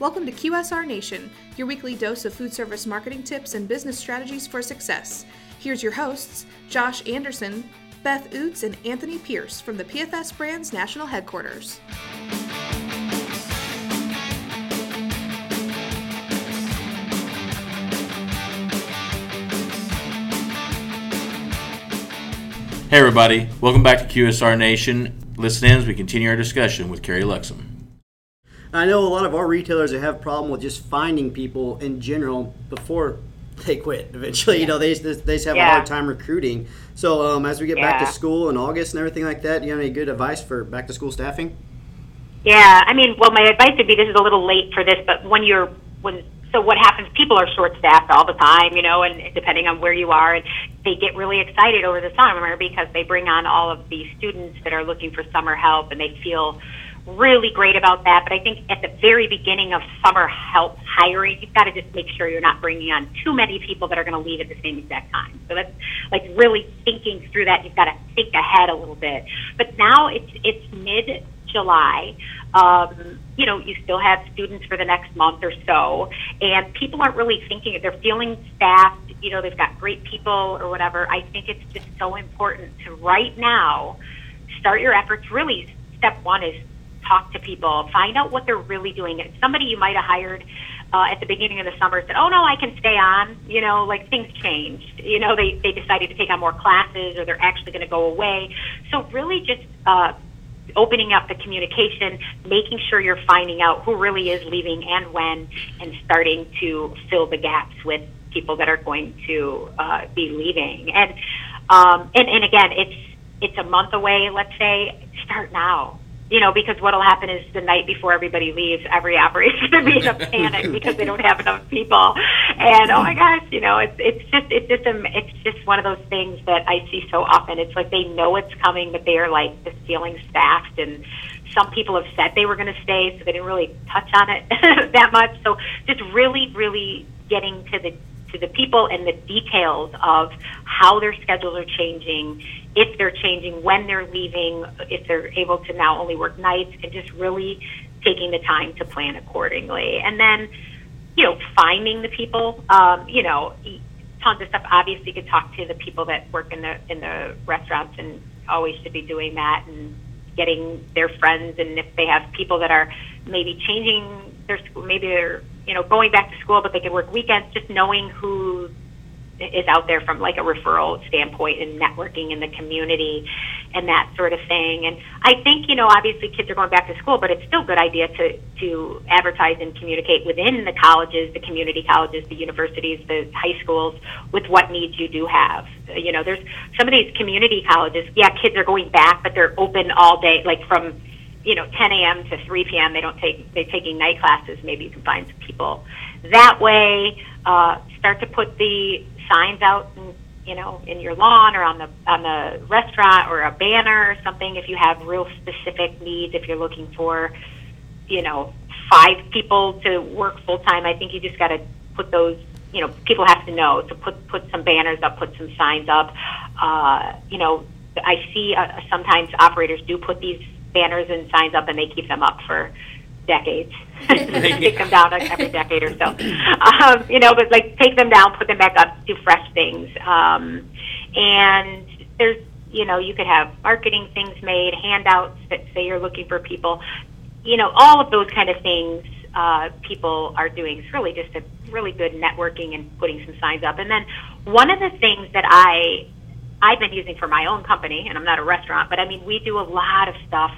Welcome to QSR Nation, your weekly dose of food service marketing tips and business strategies for success. Here's your hosts, Josh Anderson, Beth Oots, and Anthony Pierce from the PFS Brands National Headquarters. Hey, everybody. Welcome back to QSR Nation. Listen in as we continue our discussion with Carrie Luxem. I know a lot of our retailers that have problem with just finding people in general before they quit. Eventually, you know, they just, they just have a hard time recruiting. So um, as we get back to school in August and everything like that, do you have any good advice for back to school staffing? Yeah, I mean, well, my advice would be this is a little late for this, but when you're when so what happens? People are short staffed all the time, you know, and depending on where you are, and they get really excited over the summer because they bring on all of these students that are looking for summer help, and they feel really great about that. But I think at the very beginning of summer help hiring, you've got to just make sure you're not bringing on too many people that are going to leave at the same exact time. So that's like really thinking through that. You've got to think ahead a little bit. But now it's it's mid July. Um, you know, you still have students for the next month or so, and people aren't really thinking. They're feeling staffed. You know, they've got great people or whatever. I think it's just so important to right now start your efforts. Really, step one is talk to people, find out what they're really doing. If somebody you might have hired uh, at the beginning of the summer said, "Oh no, I can stay on," you know, like things changed. You know, they they decided to take on more classes, or they're actually going to go away. So really, just uh, opening up the communication, making sure you're finding out who really is leaving and when, and starting to fill the gaps with people that are going to uh, be leaving. And um, and and again, it's it's a month away. Let's say start now. You know, because what'll happen is the night before everybody leaves, every operation's going to be in a panic because they don't have enough people. And oh my gosh, you know, it's it's just it's just a, it's just one of those things that I see so often. It's like they know it's coming, but they are like just feeling staffed. And some people have said they were going to stay, so they didn't really touch on it that much. So just really, really getting to the to the people and the details of how their schedules are changing, if they're changing, when they're leaving, if they're able to now only work nights, and just really taking the time to plan accordingly. And then, you know, finding the people, um, you know, tons of stuff. Obviously, you could talk to the people that work in the in the restaurants, and always should be doing that and getting their friends. And if they have people that are maybe changing their school, maybe they're you know going back to school, but they could work weekends. Just knowing who is out there from like a referral standpoint and networking in the community and that sort of thing. And I think, you know, obviously kids are going back to school, but it's still a good idea to, to advertise and communicate within the colleges, the community colleges, the universities, the high schools with what needs you do have. You know, there's some of these community colleges, yeah, kids are going back, but they're open all day, like from you know 10 a.m. to 3 p.m. They don't take they're taking night classes. Maybe you can find some people that way. Uh, start to put the signs out, in, you know, in your lawn or on the on the restaurant or a banner or something. If you have real specific needs, if you're looking for, you know, five people to work full time, I think you just got to put those. You know, people have to know. So put put some banners up, put some signs up. Uh, you know, I see uh, sometimes operators do put these banners and signs up, and they keep them up for decades. take them down every decade or so. Um, you know, but like take them down, put them back up, do fresh things. Um, and there's, you know, you could have marketing things made, handouts that say you're looking for people. You know, all of those kind of things uh, people are doing. It's really just a really good networking and putting some signs up. And then one of the things that I I've been using for my own company, and I'm not a restaurant, but I mean, we do a lot of stuff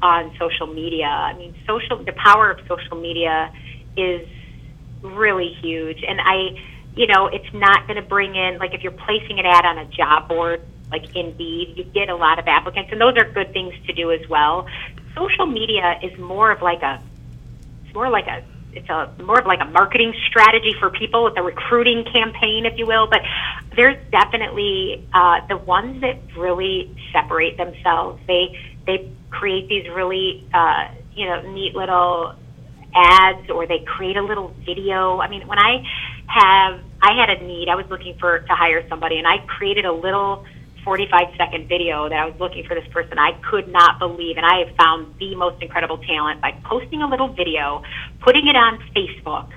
on social media. I mean, social the power of social media is really huge, and I, you know, it's not going to bring in like if you're placing an ad on a job board like Indeed, you get a lot of applicants, and those are good things to do as well. Social media is more of like a, it's more like a it's a more of like a marketing strategy for people. It's a recruiting campaign, if you will. But there's definitely uh, the ones that really separate themselves. They they create these really uh, you know neat little ads, or they create a little video. I mean, when I have I had a need, I was looking for to hire somebody, and I created a little 45 second video that I was looking for this person. I could not believe, and I have found the most incredible talent by posting a little video, putting it on Facebook,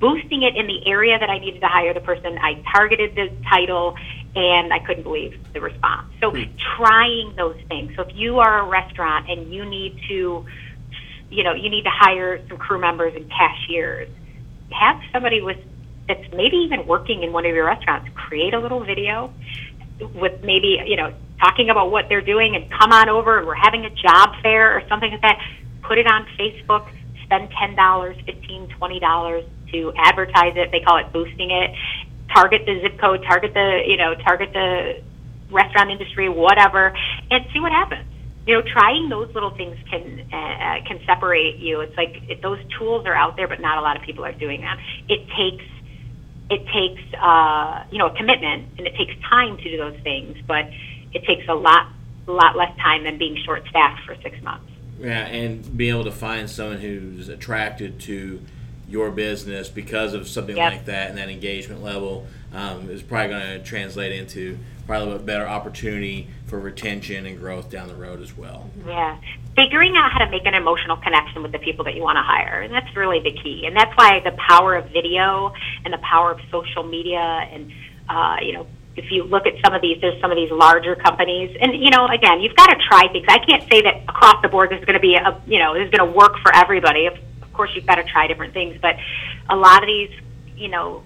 boosting it in the area that I needed to hire the person. I targeted the title, and I couldn't believe the response. So, hmm. trying those things. So, if you are a restaurant and you need to, you know, you need to hire some crew members and cashiers, have somebody with that's maybe even working in one of your restaurants create a little video with maybe you know talking about what they're doing and come on over and we're having a job fair or something like that put it on facebook spend ten dollars fifteen twenty dollars to advertise it. They call it boosting it. Target the zip code target the you know target the restaurant industry whatever and see what happens. You know trying those little things can uh, can separate you. It's like it, those tools are out there but not a lot of people are doing them. It takes it takes uh, you know a commitment and it takes time to do those things, but it takes a lot a lot less time than being short staffed for six months. Yeah, and being able to find someone who's attracted to your business because of something Yep. like that and that engagement level um, is probably going to translate into probably a better opportunity for retention and growth down the road as well. Yeah. Figuring out how to make an emotional connection with the people that you want to hire. And that's really the key. And that's why the power of video and the power of social media and, uh, you know, if you look at some of these, there's some of these larger companies, and you know, again, you've got to try things. I can't say that across the board this is going to be a, you know, this is going to work for everybody. Course, you've got to try different things, but a lot of these, you know,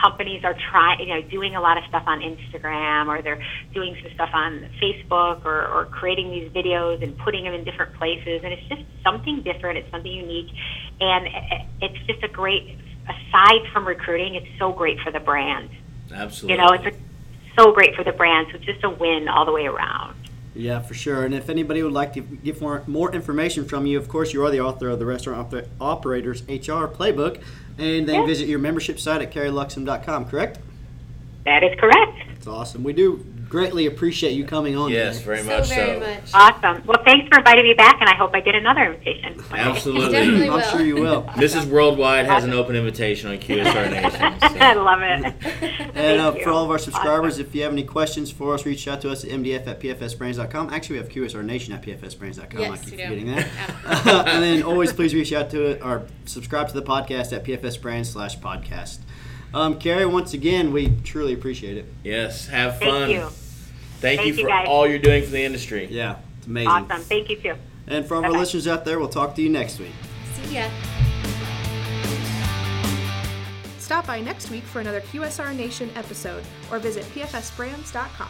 companies are trying, you know, doing a lot of stuff on Instagram or they're doing some stuff on Facebook or, or creating these videos and putting them in different places. And it's just something different. It's something unique. And it's just a great, aside from recruiting, it's so great for the brand. Absolutely. You know, it's a, so great for the brand. So it's just a win all the way around. Yeah, for sure. And if anybody would like to get more, more information from you, of course, you are the author of the Restaurant Oper- Operators HR Playbook. And then Yeah. visit your membership site at carrieluxem.com, correct? That is correct. That's awesome. We do greatly appreciate you coming on. yes, today. very so much very so. much. Awesome. Well, thanks for inviting me back, and I hope I get another invitation. Absolutely. I'm will. sure you will. Mrs. Worldwide has an open invitation on QSR Nation. I love it. And uh, for all of our subscribers, Awesome. if you have any questions for us, reach out to us at mdf at pfsbrands.com. Actually, we have QSR Nation at pfsbrands.com. I Yes, keep you do. forgetting that. and then always please reach out to it or subscribe to the podcast at pfsbrands slash podcast. Um, Carrie, once again, we truly appreciate it. Yes, have fun. Thank you. Thank, Thank you you, for guys. all you're doing for the industry. Yeah, it's amazing. Awesome. Thank you, too. And for all of our listeners out there, we'll talk to you next week. See ya. Stop by next week for another QSR Nation episode or visit pfsbrands.com.